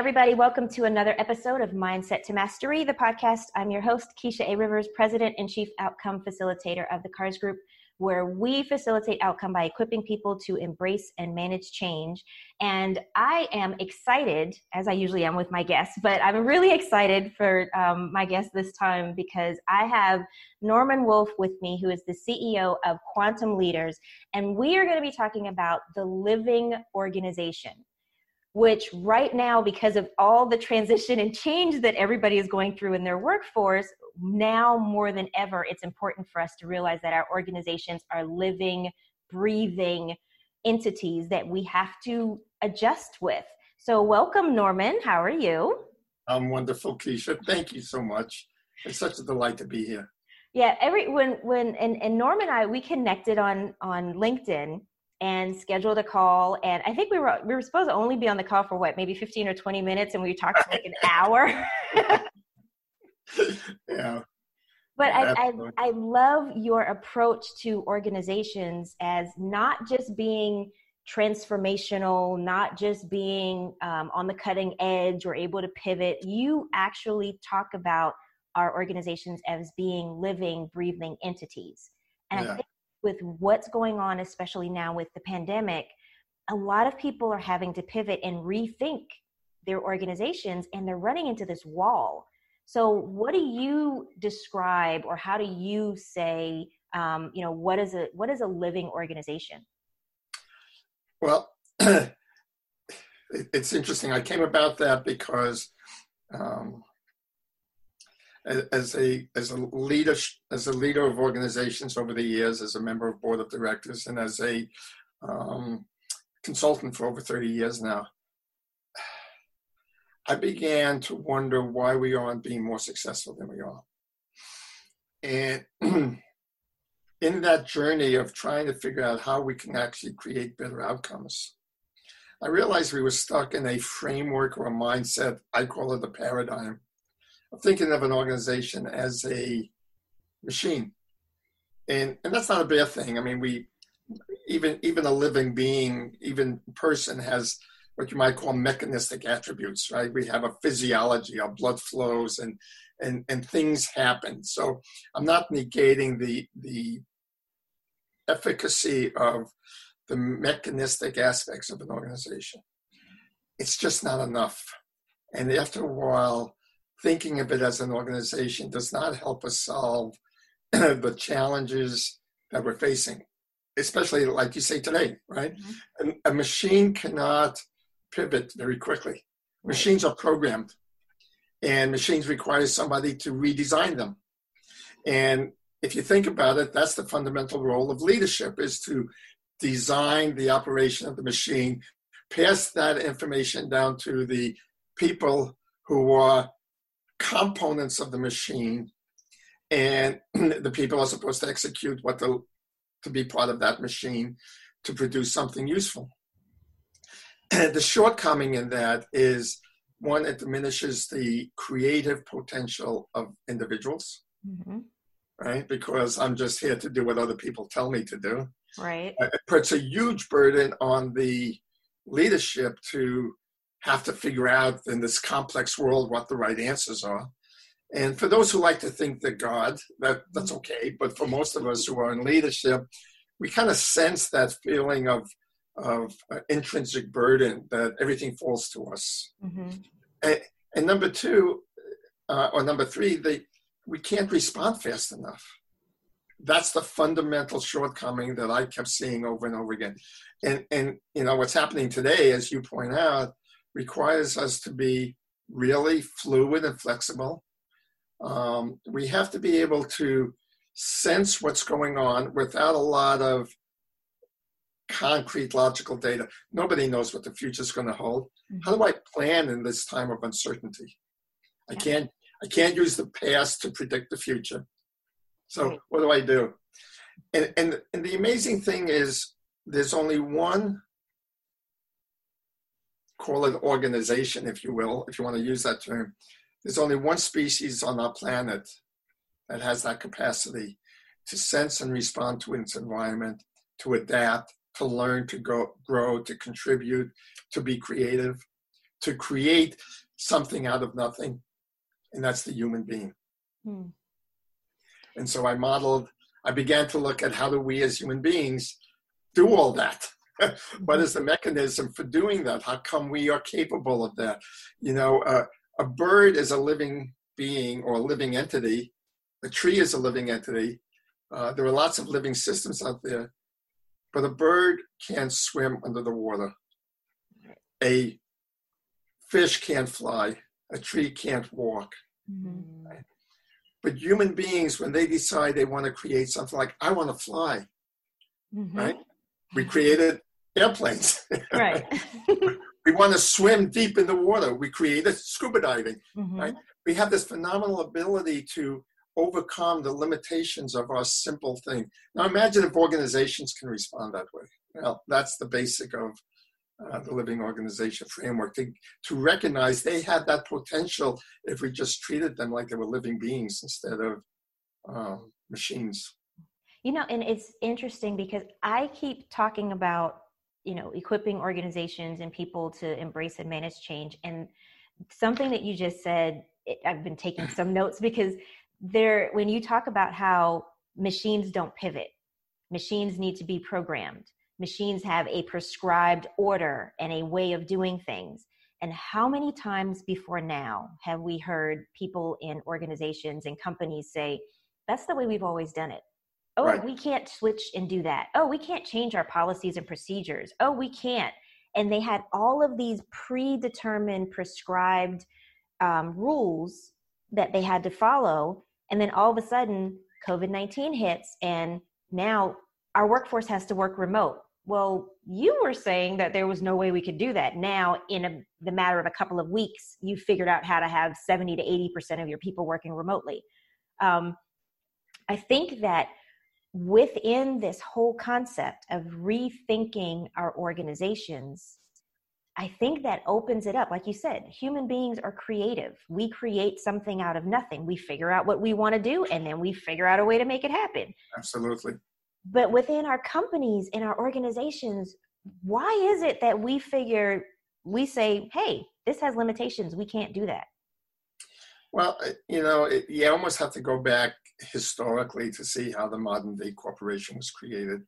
Everybody. Welcome to another episode of Mindset to Mastery, the podcast. I'm your host, Keisha A. Rivers, President and Chief Outcome Facilitator of the CARS Group, where we facilitate outcome by equipping people to embrace and manage change. And I am excited, as I usually am with my guests, but I'm really excited for um, my guest this time because I have Norman Wolf with me, who is the CEO of Quantum Leaders. And we are going to be talking about the living organization which right now because of all the transition and change that everybody is going through in their workforce now more than ever it's important for us to realize that our organizations are living breathing entities that we have to adjust with. So welcome norman. How are you? I'm wonderful keisha. Thank you so much. It's such a delight to be here. Yeah every when when and, and norm and i we connected on on linkedin and scheduled a call. And I think we were we were supposed to only be on the call for what, maybe 15 or 20 minutes, and we talked for like an hour. yeah. But I, I, I love your approach to organizations as not just being transformational, not just being um, on the cutting edge or able to pivot. You actually talk about our organizations as being living, breathing entities. And yeah. I with what's going on, especially now with the pandemic, a lot of people are having to pivot and rethink their organizations and they're running into this wall. So, what do you describe, or how do you say, um, you know, what is a what is a living organization? Well, it's interesting. I came about that because um, as a as a leader as a leader of organizations over the years, as a member of board of directors, and as a um, consultant for over 30 years now, I began to wonder why we aren't being more successful than we are. And in that journey of trying to figure out how we can actually create better outcomes, I realized we were stuck in a framework or a mindset, I call it a paradigm, Thinking of an organization as a machine. And, and that's not a bad thing. I mean, we, even, even a living being, even person has what you might call mechanistic attributes, right? We have a physiology, our blood flows and, and, and things happen. So I'm not negating the, the efficacy of the mechanistic aspects of an organization. It's just not enough. And after a while, thinking of it as an organization does not help us solve the challenges that we're facing, especially like you say today, right? Mm-hmm. A, a, machine cannot pivot very quickly. Machines are programmed, and machines require somebody to redesign them. And if you think about it, that's the fundamental role of leadership is to design the operation of the machine, pass that information down to the people who are components of the machine, and the people are supposed to execute what the to be part of that machine to produce something useful. And the shortcoming in that is one, it diminishes the creative potential of individuals, mm-hmm. right? Because I'm just here to do what other people tell me to do. Right. It puts a huge burden on the leadership to have to figure out in this complex world what the right answers are. And for those who like to think that God, that that's okay. But for most of us who are in leadership, we kind of sense that feeling of of uh, intrinsic burden that everything falls to us. Mm-hmm. And, and, number two, uh, or number three, they we can't respond fast enough. That's the fundamental shortcoming that I kept seeing over and over again. And and you know what's happening today, as you point out, requires us to be really fluid and flexible. Um, we have to be able to sense what's going on without a lot of concrete logical data. Nobody knows what the future is going to hold. Mm-hmm. How do I plan in this time of uncertainty? I can't I can't use the past to predict the future. So what do I do? And and and the amazing thing is there's only one call it organization, if you will, if you want to use that term. There's only one species on our planet that has that capacity to sense and respond to its environment, to adapt, to learn, to go, grow, to contribute, to be creative. to create something out of nothing, and that's the human being. Hmm. And so I modeled, I began to look at how do we as human beings do all that? What is the mechanism for doing that? How come we are capable of that? You know, uh, a bird is a living being or a living entity. A tree is a living entity. Uh, there are lots of living systems out there, but a bird can't swim under the water. A fish can't fly. A tree can't walk. Mm-hmm. Right? But human beings, when they decide they want to create something like, I want to fly, mm-hmm. right? We created airplanes. Right. we want to swim deep in the water. We created scuba diving, mm-hmm. right? We have this phenomenal ability to overcome the limitations of our simple thing. Now imagine if organizations can respond that way. Well, that's the basic of uh, the living organization framework to, to recognize they had that potential if we just treated them like they were living beings instead of um, machines. You know, and it's interesting because I keep talking about, you know, equipping organizations and people to embrace and manage change. And something that you just said, it, I've been taking some notes because there, when you talk about how machines don't pivot, machines need to be programmed machines have a prescribed order and a way of doing things. And how many times before now have we heard people in organizations and companies say, that's the way we've always done it? Oh, right. we can't switch and do that. Oh, we can't change our policies and procedures. Oh, we can't. And they had all of these predetermined, prescribed um, rules that they had to follow. And then all of a sudden, COVID 19 hits, and now our workforce has to work remote well you were saying that there was no way we could do that now in a, the matter of a couple of weeks you figured out how to have 70 to 80 percent of your people working remotely um, i think that within this whole concept of rethinking our organizations i think that opens it up. Like you said human beings are creative. We create something out of nothing. We figure out what we want to do and then we figure out a way to make it happen. Absolutely. But within our companies and our organizations why is it that we figure we say hey this has limitations. We can't do that well uh, you know it, you almost have to go back historically to see how the modern day corporation was created.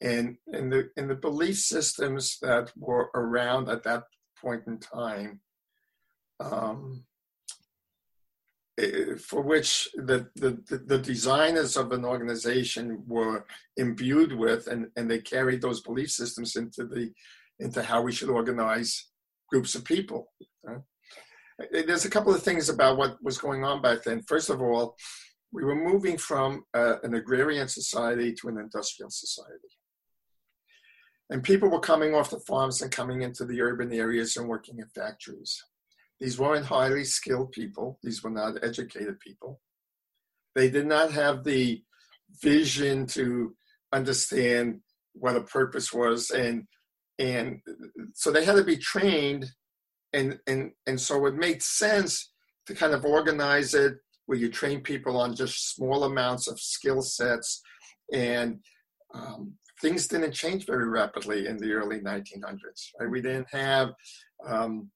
And in the in the belief systems that were around at that point in time um, for which the, the, the designers of an organization were imbued with and, and they carried those belief systems into the into how we should organize groups of people there's a couple of things about what was going on back then. First of all we were moving from uh, an agrarian society to an industrial society. And people were coming off the farms and coming into the urban areas and working in factories. These weren't highly skilled people, these were not educated people. They did not have the vision to understand what a purpose was and and so they had to be trained and and and so it made sense to kind of organize it where you train people on just small amounts of skill sets and um, things didn't change very rapidly in the early 1900s right we didn't have um,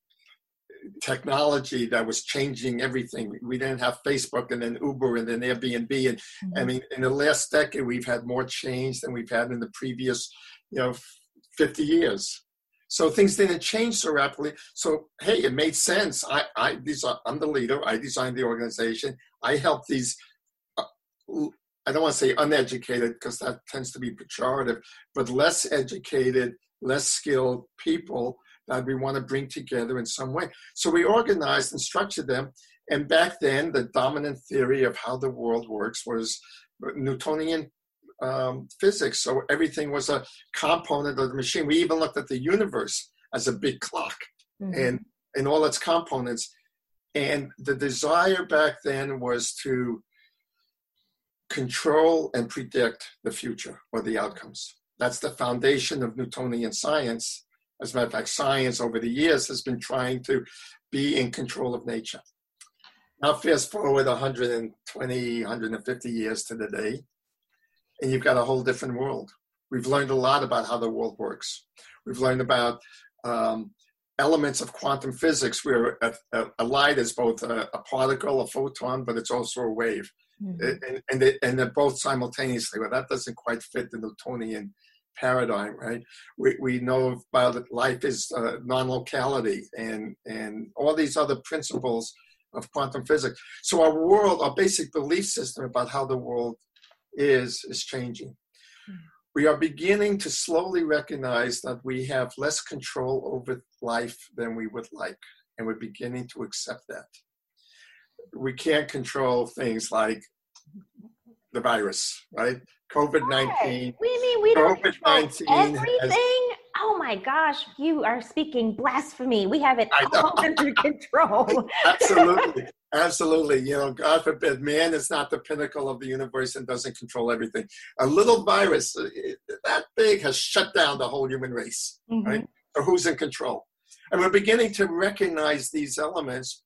technology that was changing everything. We didn't have Facebook and then Uber and then Airbnb. And mm-hmm. I mean, in the last decade, we've had more change than we've had in the previous, you know, 50 years. So things didn't change so rapidly. So hey, it made sense. I, I these are, I'm the leader. I designed the organization. I help these. Uh, I don't want to say uneducated because that tends to be pejorative, but less educated, less skilled people that we want to bring together in some way. So we organized and structured them. And back then, the dominant theory of how the world works was Newtonian um, physics. So everything was a component of the machine. We even looked at the universe as a big clock mm-hmm. and, and all its components. And the desire back then was to control and predict the future or the outcomes. That's the foundation of Newtonian science. As a matter of fact, science over the years has been trying to be in control of nature. Now, fast forward 120, 150 years to the day, and you've got a whole different world. We've learned a lot about how the world works. We've learned about um, elements of quantum physics where a, a, a light is both a, a, particle, a photon, but it's also a wave. Mm-hmm. And, and, they, and they're both simultaneously. Well, that doesn't quite fit the Newtonian paradigm, right? We, we know about life is uh, non-locality and, and all these other principles of quantum physics. So our world, our basic belief system about how the world is, is changing. We are beginning to slowly recognize that we have less control over life than we would like, and we're beginning to accept that. We can't control things like the virus, right? COVID nineteen. We mean we don't control everything. Has, oh my gosh, you are speaking blasphemy. We have it all under control. Absolutely. Absolutely. You know, God forbid, man is not the pinnacle of the universe and doesn't control everything. A little virus uh, that big has shut down the whole human race, mm-hmm. right? So who's in control? And we're beginning to recognize these elements.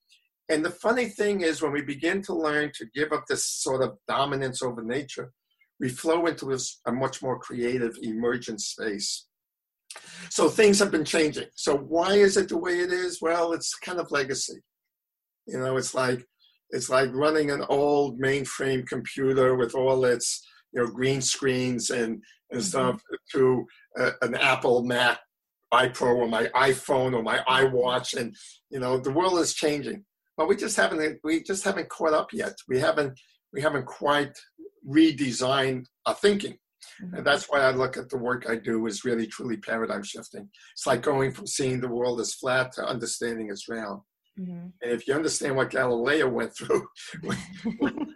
And the funny thing is, when we begin to learn to give up this sort of dominance over nature, we flow into a much more creative, emergent space. So things have been changing. So why is it the way it is? Well, it's kind of legacy. You know, it's like it's like running an old mainframe computer with all its you know green screens and and mm-hmm. stuff to uh, an Apple Mac iPro or my iPhone or my iWatch, and you know the world is changing. But we just haven't we just haven't caught up yet. We haven't we haven't quite redesigned our thinking. Mm-hmm. And that's why I look at the work I do is really truly paradigm shifting. It's like going from seeing the world as flat to understanding it's round. Mm-hmm. And if you understand what Galileo went through when,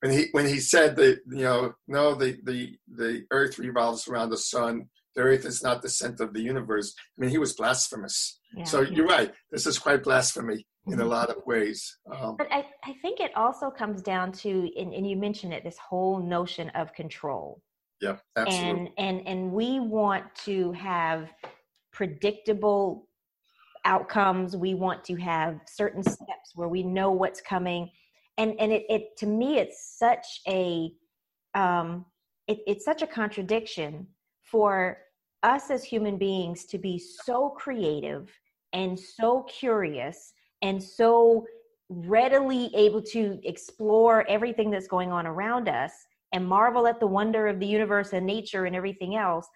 when he when he said that you know no the the the Earth revolves around the sun, the Earth is not the center of the universe. I mean, he was blasphemous. Yeah. So you're right. This is quite blasphemy in a mm-hmm. lot of ways. Um, but I, I think it also comes down to, and, and you mentioned it, this whole notion of control. Yeah, absolutely. And and and we want to have predictable outcomes. We want to have certain steps where we know what's coming. And and it, it to me it's such a um it, it's such a contradiction for us as human beings to be so creative and so curious and so readily able to explore everything that's going on around us and marvel at the wonder of the universe and nature and everything else.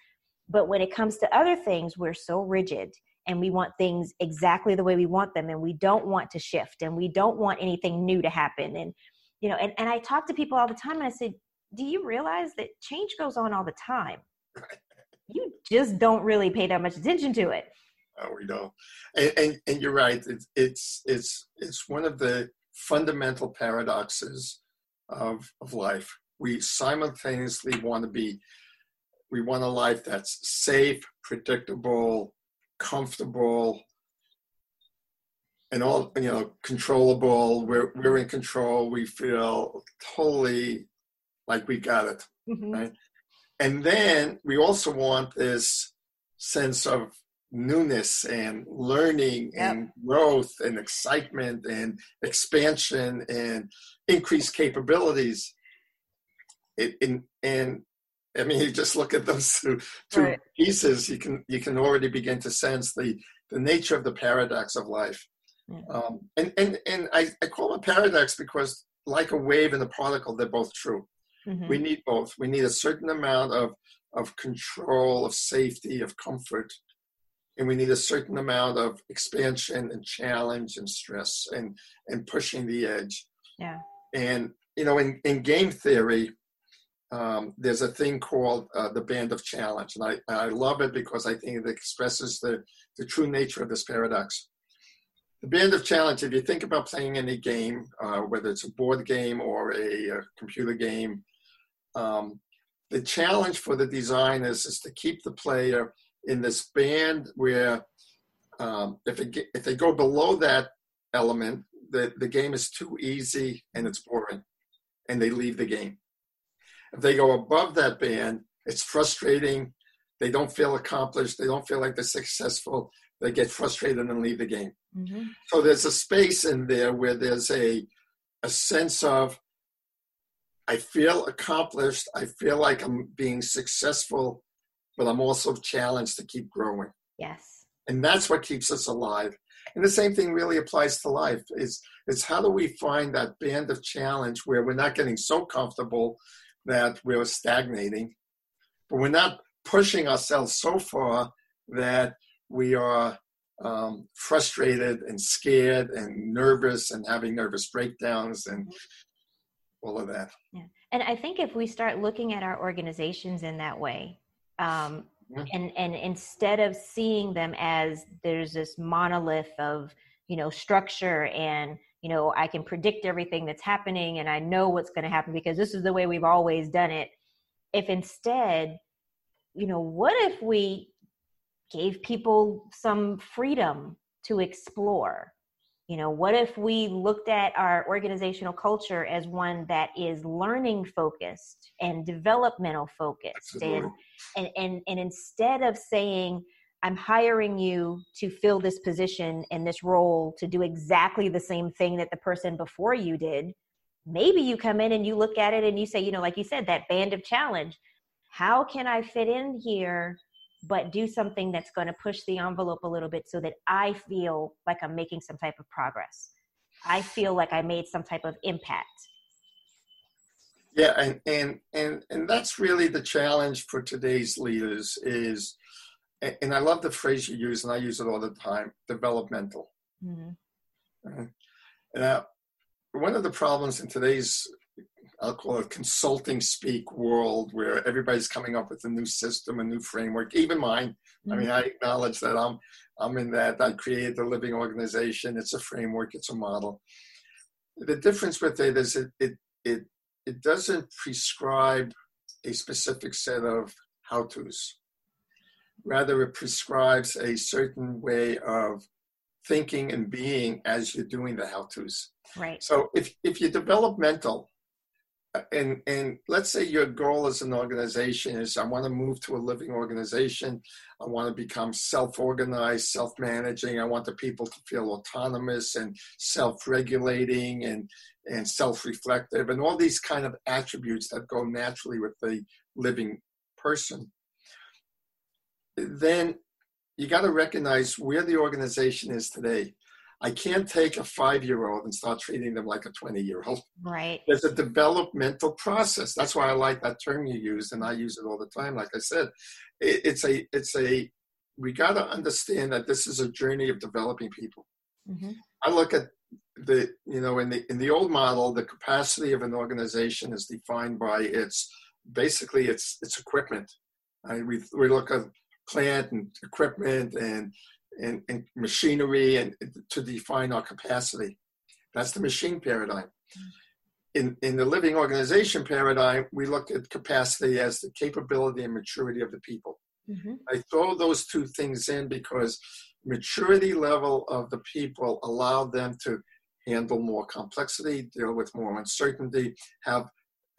But when it comes to other things, we're so rigid and we want things exactly the way we want them and we don't want to shift and we don't want anything new to happen. And, you know, and, and I talk to people all the time and I said do you realize that change goes on all the time? You just don't really pay that much attention to it. No, we don't. And, and, and you're right. It's, it's, it's, it's one of the fundamental paradoxes of, of life we simultaneously want to be we want a life that's safe predictable comfortable and all you know controllable we're, we're in control we feel totally like we got it mm-hmm. right and then we also want this sense of newness and learning yep. and growth and excitement and expansion and increased capabilities it, in, and I mean, you just look at those two, two right. pieces, you can you can already begin to sense the the nature of the paradox of life. Yeah. Um, and and and I, I call it a paradox because, like a wave and a particle, they're both true. Mm-hmm. We need both. We need a certain amount of of control, of safety, of comfort, and we need a certain amount of expansion and challenge and stress and and pushing the edge. Yeah. And you know, in in game theory, um, there's a thing called uh, the band of challenge, and I, I love it because I think it expresses the, the true nature of this paradox. The band of challenge, if you think about playing any game, uh, whether it's a board game or a, a computer game, um, the challenge for the designers is to keep the player in this band where um, if, it, if they go below that element, the, the game is too easy and it's boring, and they leave the game if they go above that band, it's frustrating. They don't feel accomplished. They don't feel like they're successful. They get frustrated and leave the game. Mm-hmm. So there's a space in there where there's a a sense of I feel accomplished. I feel like I'm being successful, but I'm also challenged to keep growing. Yes. And that's what keeps us alive. And the same thing really applies to life is it's how do we find that band of challenge where we're not getting so comfortable that we're stagnating, but we're not pushing ourselves so far that we are um, frustrated and scared and nervous and having nervous breakdowns and all of that. Yeah. And I think if we start looking at our organizations in that way, um, yeah. and and instead of seeing them as there's this monolith of you know structure and you know I can predict everything that's happening and I know what's going to happen because this is the way we've always done it. If instead, you know, what if we gave people some freedom to explore? You know, what if we looked at our organizational culture as one that is learning focused and developmental focused and, and and and instead of saying I'm hiring you to fill this position and this role to do exactly the same thing that the person before you did, maybe you come in and you look at it and you say, you know, like you said, that band of challenge. How can I fit in here but do something that's going to push the envelope a little bit so that I feel like I'm making some type of progress. I feel like I made some type of impact. Yeah, and and and and that's really the challenge for today's leaders is, and I love the phrase you use, and I use it all the time: developmental. Mm-hmm. Now, one of the problems in today's I'll call it consulting speak world where everybody's coming up with a new system, a new framework, even mine. Mm-hmm. I mean, mm-hmm. I acknowledge that I'm I'm in that. I created the living organization. It's a framework, it's a model. The difference with it is it it it, it doesn't prescribe a specific set of how-tos. Rather, it prescribes a certain way of thinking and being as you're doing the how-tos. Right. So if if you're developmental uh, and and let's say your goal as an organization is I want to move to a living organization. I want to become self-organized, self-managing. I want the people to feel autonomous and self-regulating and and self-reflective and all these kind of attributes that go naturally with the living person. Then you got to recognize where the organization is today. I can't take a five year old and start treating them like a 20 year old. Right. There's a developmental process. That's why I like that term you use, and I use it all the time. Like I said, it, it's a, it's a, we got to understand that this is a journey of developing people. Mm-hmm. I look at the, you know, in the, in the old model, the capacity of an organization is defined by its, basically its, its equipment. I, we, we look at plant and equipment and and, and machinery and to define our capacity. That's the machine paradigm. In, in the living organization paradigm, we look at capacity as the capability and maturity of the people. Mm-hmm. I throw those two things in because maturity level of the people allow them to handle more complexity, deal with more uncertainty, have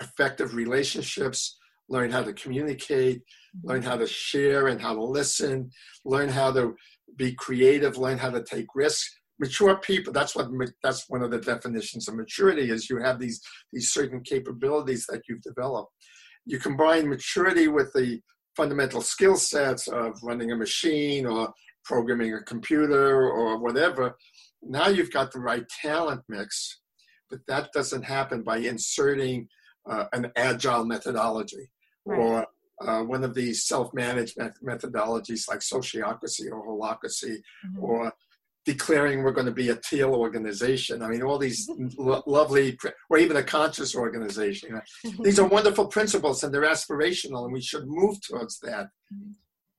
effective relationships, learn how to communicate, learn how to share and how to listen, learn how to be creative, learn how to take risks. Mature people, that's what that's one of the definitions of maturity is you have these these certain capabilities that you've developed. You combine maturity with the fundamental skill sets of running a machine or programming a computer or whatever. Now you've got the right talent mix, but that doesn't happen by inserting uh, an agile methodology right. or uh, one of these self-managed methodologies like sociocracy or holacracy mm-hmm. or declaring we're going to be a teal organization. I mean, all these lo- lovely, or even a conscious organization. You know? These are wonderful principles and they're aspirational, and we should move towards that. Mm-hmm.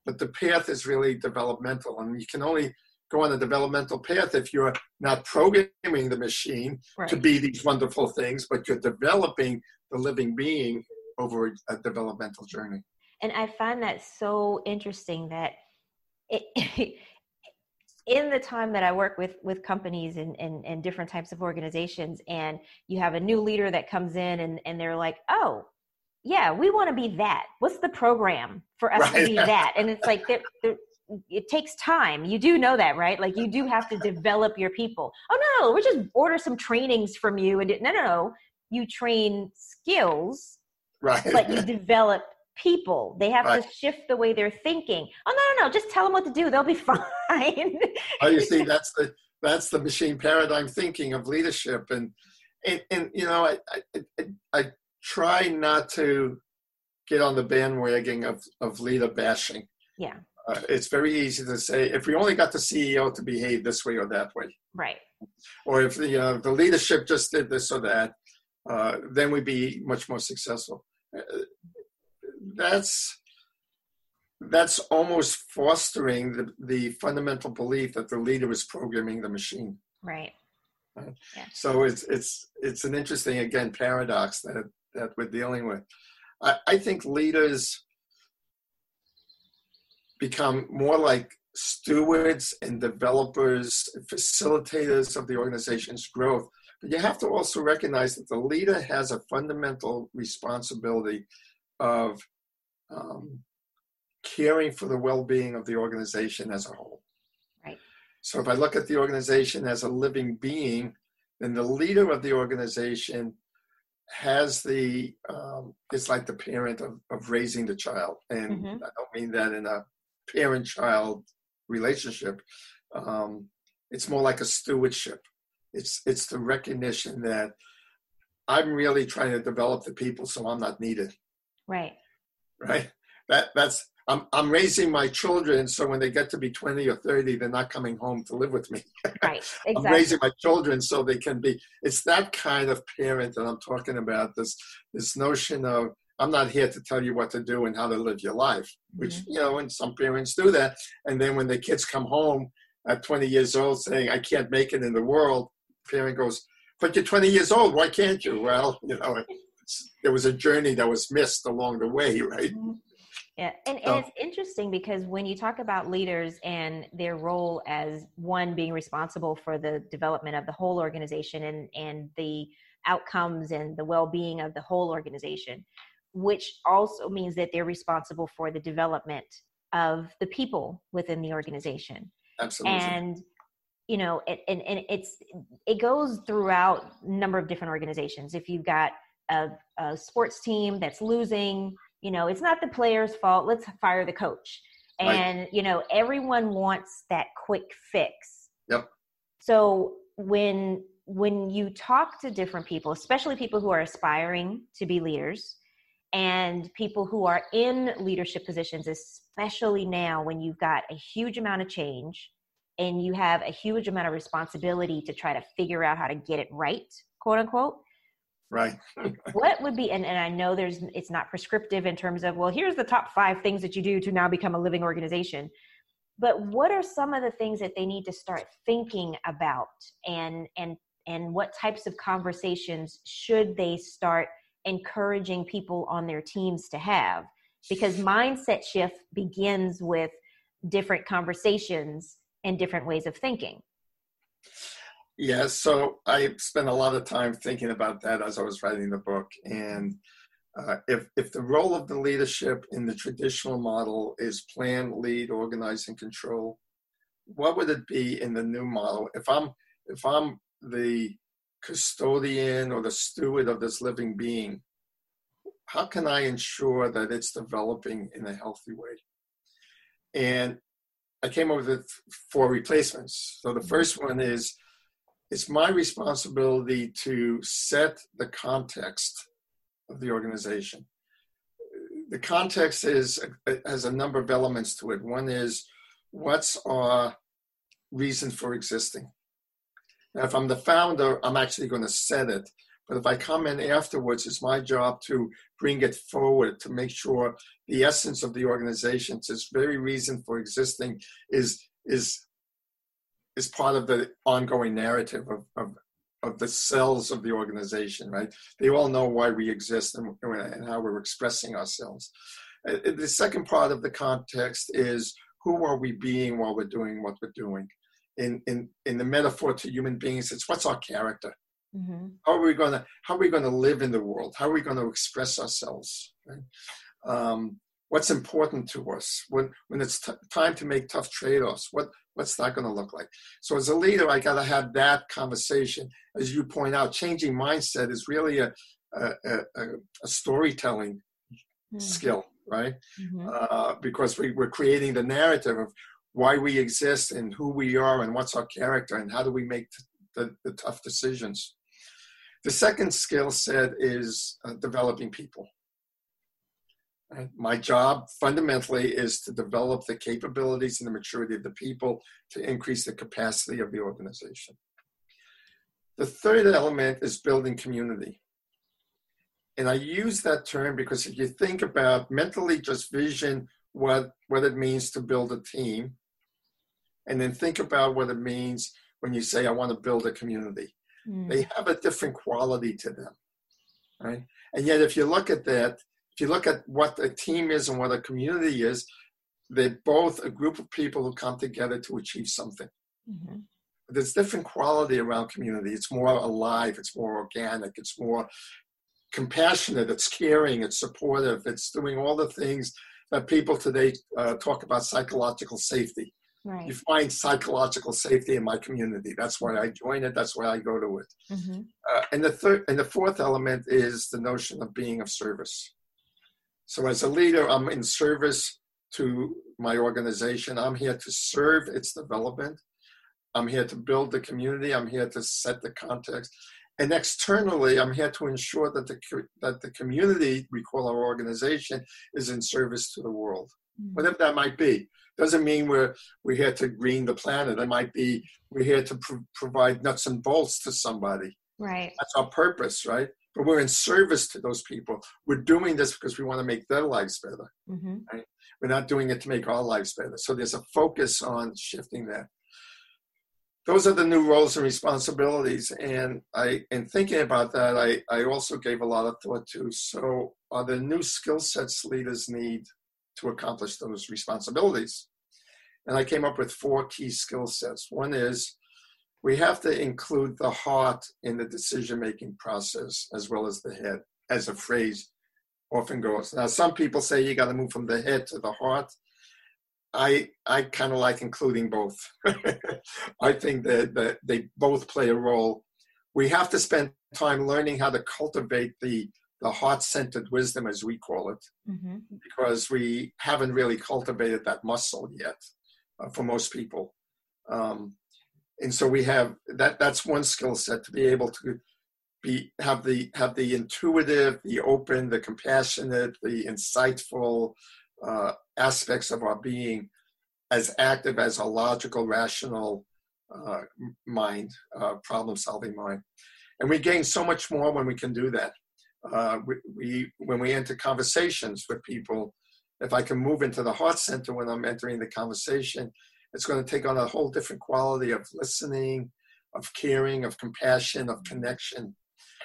But the path is really developmental, and you can only go on a developmental path if you're not programming the machine right. to be these wonderful things, but you're developing the living being over a developmental journey. And I find that so interesting that it, in the time that I work with with companies and, and, and different types of organizations, and you have a new leader that comes in and, and they're like, oh, yeah, we want to be that. What's the program for us right. to be that? And it's like, they're, they're, it takes time. You do know that, right? Like you do have to develop your people. Oh no, we just order some trainings from you, and no, no, no. You train skills right but you develop people. They have right. to shift the way they're thinking. Oh no, no, no! Just tell them what to do; they'll be fine. oh, you see, that's the that's the machine paradigm thinking of leadership, and and, and you know, I, I I try not to get on the bandwagon of of leader bashing. Yeah. Uh, it's very easy to say if we only got the CEO to behave this way or that way, right? Or if the uh, the leadership just did this or that, uh, then we'd be much more successful. That's that's almost fostering the, the fundamental belief that the leader is programming the machine. Right. right. Yeah. So it's it's it's an interesting again paradox that that we're dealing with. I, I think leaders become more like stewards and developers, facilitators of the organization's growth. But you have to also recognize that the leader has a fundamental responsibility of um, caring for the well-being of the organization as a whole. Right. So if I look at the organization as a living being, then the leader of the organization has the um, is like the parent of, of raising the child, and mm-hmm. I don't mean that in a parent-child relationship. Um, it's more like a stewardship. It's it's the recognition that I'm really trying to develop the people, so I'm not needed. Right. Right. That that's I'm I'm raising my children so when they get to be 20 or 30, they're not coming home to live with me. Right. Exactly. I'm raising my children so they can be. It's that kind of parent that I'm talking about. This this notion of I'm not here to tell you what to do and how to live your life, which mm-hmm. you know, and some parents do that. And then when the kids come home at 20 years old saying, "I can't make it in the world," parent goes, "But you're 20 years old. Why can't you?" Well, you know, there was a journey that was missed along the way, right? Mm-hmm. Yeah, and, and it's interesting because when you talk about leaders and their role as one being responsible for the development of the whole organization and and the outcomes and the well-being of the whole organization, which also means that they're responsible for the development of the people within the organization. Absolutely. And you know, it, and, and it's it goes throughout a number of different organizations. If you've got a, a sports team that's losing, you know, it's not the player's fault. Let's fire the coach. And right. you know, everyone wants that quick fix. Yep. So when when you talk to different people, especially people who are aspiring to be leaders and people who are in leadership positions, especially now when you've got a huge amount of change and you have a huge amount of responsibility to try to figure out how to get it right, quote unquote. Right. what would be, and, and I know there's, it's not prescriptive in terms of, well, here's the top five things that you do to now become a living organization. But what are some of the things that they need to start thinking about and, and, and what types of conversations should they start encouraging people on their teams to have? Because mindset shift begins with different conversations and different ways of thinking. Yeah, so I spent a lot of time thinking about that as I was writing the book. And uh, if, if the role of the leadership in the traditional model is plan, lead, organize, and control, what would it be in the new model? If I'm if I'm the custodian or the steward of this living being, how can I ensure that it's developing in a healthy way? And I came up with four replacements. So the first one is it's my responsibility to set the context of the organization. The context is has a number of elements to it. One is what's our reason for existing. Now, if I'm the founder, I'm actually going to set it. But if I come in afterwards, it's my job to bring it forward to make sure the essence of the organization, its very reason for existing, is is is part of the ongoing narrative of, of, of the cells of the organization, right? They all know why we exist and, and how we're expressing ourselves. Uh, uh, the second part of the context is who are we being while we're doing what we're doing? In, in, in the metaphor to human beings, it's what's our character? Mm-hmm. How are we going to how are we going to live in the world? How are we going to express ourselves? Right? Um, what's important to us when when it's t- time to make tough trade-offs? What what's that going to look like? So as a leader, I got to have that conversation. As you point out, changing mindset is really a a, a, a storytelling mm-hmm. skill. right? Mm-hmm. Uh, because we, we're creating the narrative of why we exist and who we are and what's our character and how do we make the, the tough decisions. The second skill set is uh, developing people. My job fundamentally is to develop the capabilities and the maturity of the people to increase the capacity of the organization. The third element is building community. And I use that term because if you think about mentally just vision what, what it means to build a team, and then think about what it means when you say, I want to build a community. Mm. They have a different quality to them, right? And yet, if you look at that, if you look at what a team is and what a community is, they're both a group of people who come together to achieve something. Mm-hmm. There's different quality around community. It's more alive, it's more organic, it's more compassionate, it's caring, it's supportive, it's doing all the things that people today uh, talk about psychological safety. Right. You find psychological safety in my community. That's why I join it. That's why I go to it. Mm-hmm. Uh, and the third and the fourth element is the notion of being of service. So as a leader, I'm in service to my organization. I'm here to serve its development. I'm here to build the community. I'm here to set the context. And externally, I'm here to ensure that the, that the community we call our organization is in service to the world, mm-hmm. whatever that might be. Doesn't mean we're, we're here to green the planet. It might be we're here to provide nuts and bolts to somebody. Right. That's our purpose, right? but we're in service to those people. We're doing this because we want to make their lives better. Mm-hmm. Right? We're not doing it to make our lives better. So there's a focus on shifting that. Those are the new roles and responsibilities. And I, in thinking about that, I, I also gave a lot of thought to. So, are the new skill sets leaders need to accomplish those responsibilities? And I came up with four key skill sets. One is we have to include the heart in the decision making process as well as the head, as a phrase often goes. Now, some people say you got to move from the head to the heart. I I kind of like including both. I think that, that they both play a role. We have to spend time learning how to cultivate the the heart centered wisdom, as we call it, mm-hmm. because we haven't really cultivated that muscle yet uh, for most people. Um, and so we have that that's one skill set to be able to be have the have the intuitive the open the compassionate the insightful uh, aspects of our being as active as a logical rational uh, mind uh, problem solving mind and we gain so much more when we can do that uh, we, we when we enter conversations with people if i can move into the heart center when i'm entering the conversation it's going to take on a whole different quality of listening, of caring, of compassion, of connection,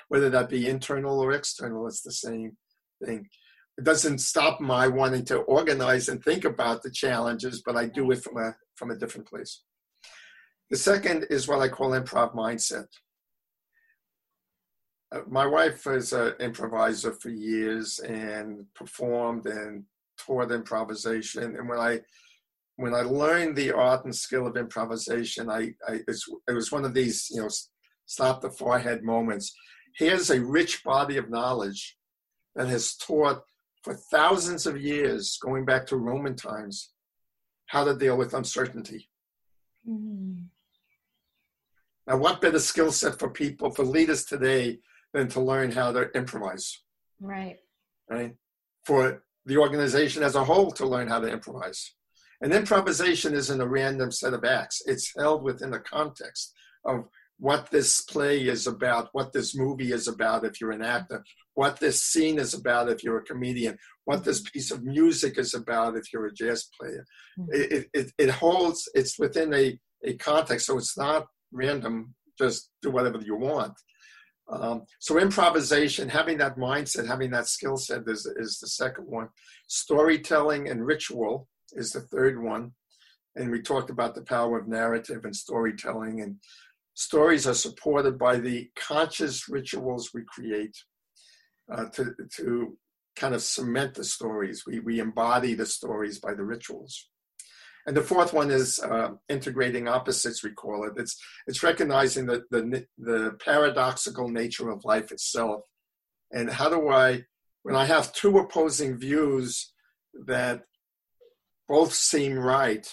whether that be internal or external, it's the same thing. It doesn't stop my wanting to organize and think about the challenges, but I do it from a from a different place. The second is what I call improv mindset. Uh, my wife is an improviser for years and performed and taught improvisation. And when I when I learned the art and skill of improvisation, I, I it was one of these, you know, stop the forehead moments. Here's a rich body of knowledge that has taught for thousands of years, going back to Roman times, how to deal with uncertainty. Mm-hmm. Now, what better skill set for people, for leaders today, than to learn how to improvise? Right. Right. For the organization as a whole to learn how to improvise. And improvisation isn't a random set of acts. It's held within a context of what this play is about, what this movie is about if you're an actor, what this scene is about if you're a comedian, what this piece of music is about if you're a jazz player. Hmm. It, it, it holds, it's within a, a context, so it's not random, just do whatever you want. Um, so improvisation, having that mindset, having that skill set is, is the second one. Storytelling and ritual is the third one. And we talked about the power of narrative and storytelling. And stories are supported by the conscious rituals we create uh, to, to kind of cement the stories. We, we embody the stories by the rituals. And the fourth one is uh, integrating opposites, we call it. It's, it's recognizing the, the, the paradoxical nature of life itself. And how do I, when I have two opposing views, that both seem right.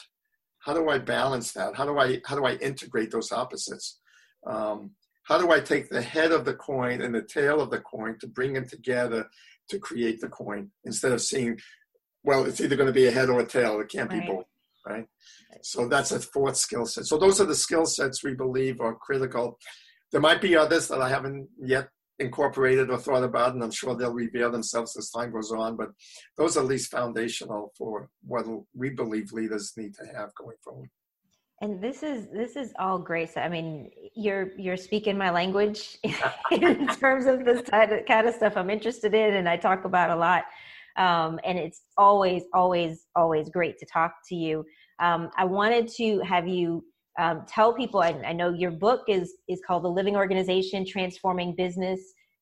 How do I balance that? How do I how do I integrate those opposites? Um, how do I take the head of the coin and the tail of the coin to bring them together to create the coin instead of seeing, well, it's either going to be a head or a tail. It can't right. be both, right? So that's a fourth skill set. So those are the skill sets we believe are critical. There might be others that I haven't yet incorporated or thought about, and I'm sure they'll reveal themselves as time goes on. But those are at least foundational for what we believe leaders need to have going forward. And this is this is all great. So, I mean, you're you're speaking my language in terms of this kind of stuff I'm interested in, and I talk about a lot. Um, and it's always, always, always great to talk to you. Um, I wanted to have you um, tell people I, I, know your book is is called the living organization transforming business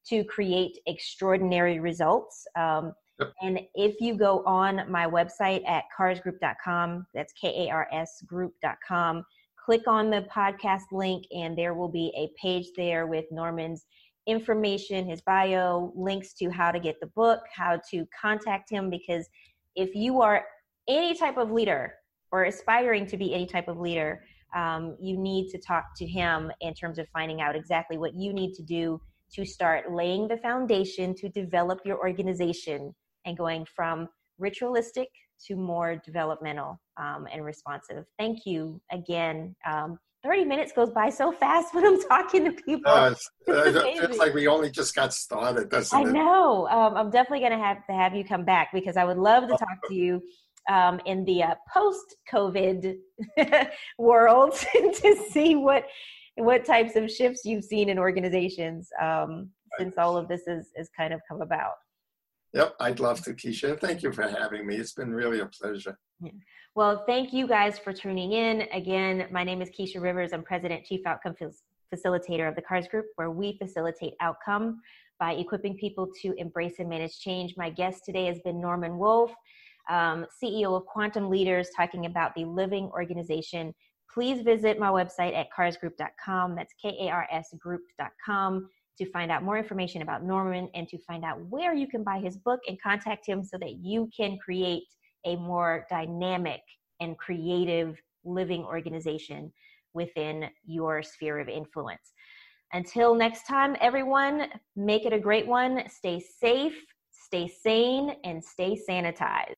to create extraordinary results um, yep. and if you go on my website at karsgroup.com that's k-a-r-s group.com click on the podcast link and there will be a page there with norman's information his bio links to how to get the book how to contact him because if you are any type of leader or aspiring to be any type of leader um, you need to talk to him in terms of finding out exactly what you need to do to start laying the foundation to develop your organization and going from ritualistic to more developmental um, and responsive. Thank you again. Um, 30 minutes goes by so fast when I'm talking to people. Uh, it feels like we only just got started, doesn't I it? I know. Um, I'm definitely going to have to have you come back because I would love to talk to you um, in the uh, post-COVID world to see what what types of shifts you've seen in organizations um, since all of this is is kind of come about. Yep, I'd love to, Keisha. Thank you for having me. It's been really a pleasure. Yeah. Well, thank you guys for tuning in. Again, my name is Keisha Rivers. I'm President Chief Outcome Facilitator of the KARS Group, where we facilitate outcome by equipping people to embrace and manage change. My guest today has been Norman Wolfe um, CEO of Quantum Leaders, talking about the living organization. Please visit my website at karsgroup.com. That's K A R S group.com to find out more information about Norman and to find out where you can buy his book and contact him so that you can create a more dynamic and creative living organization within your sphere of influence. Until next time, everyone, make it a great one. Stay safe, stay sane, and stay sanitized.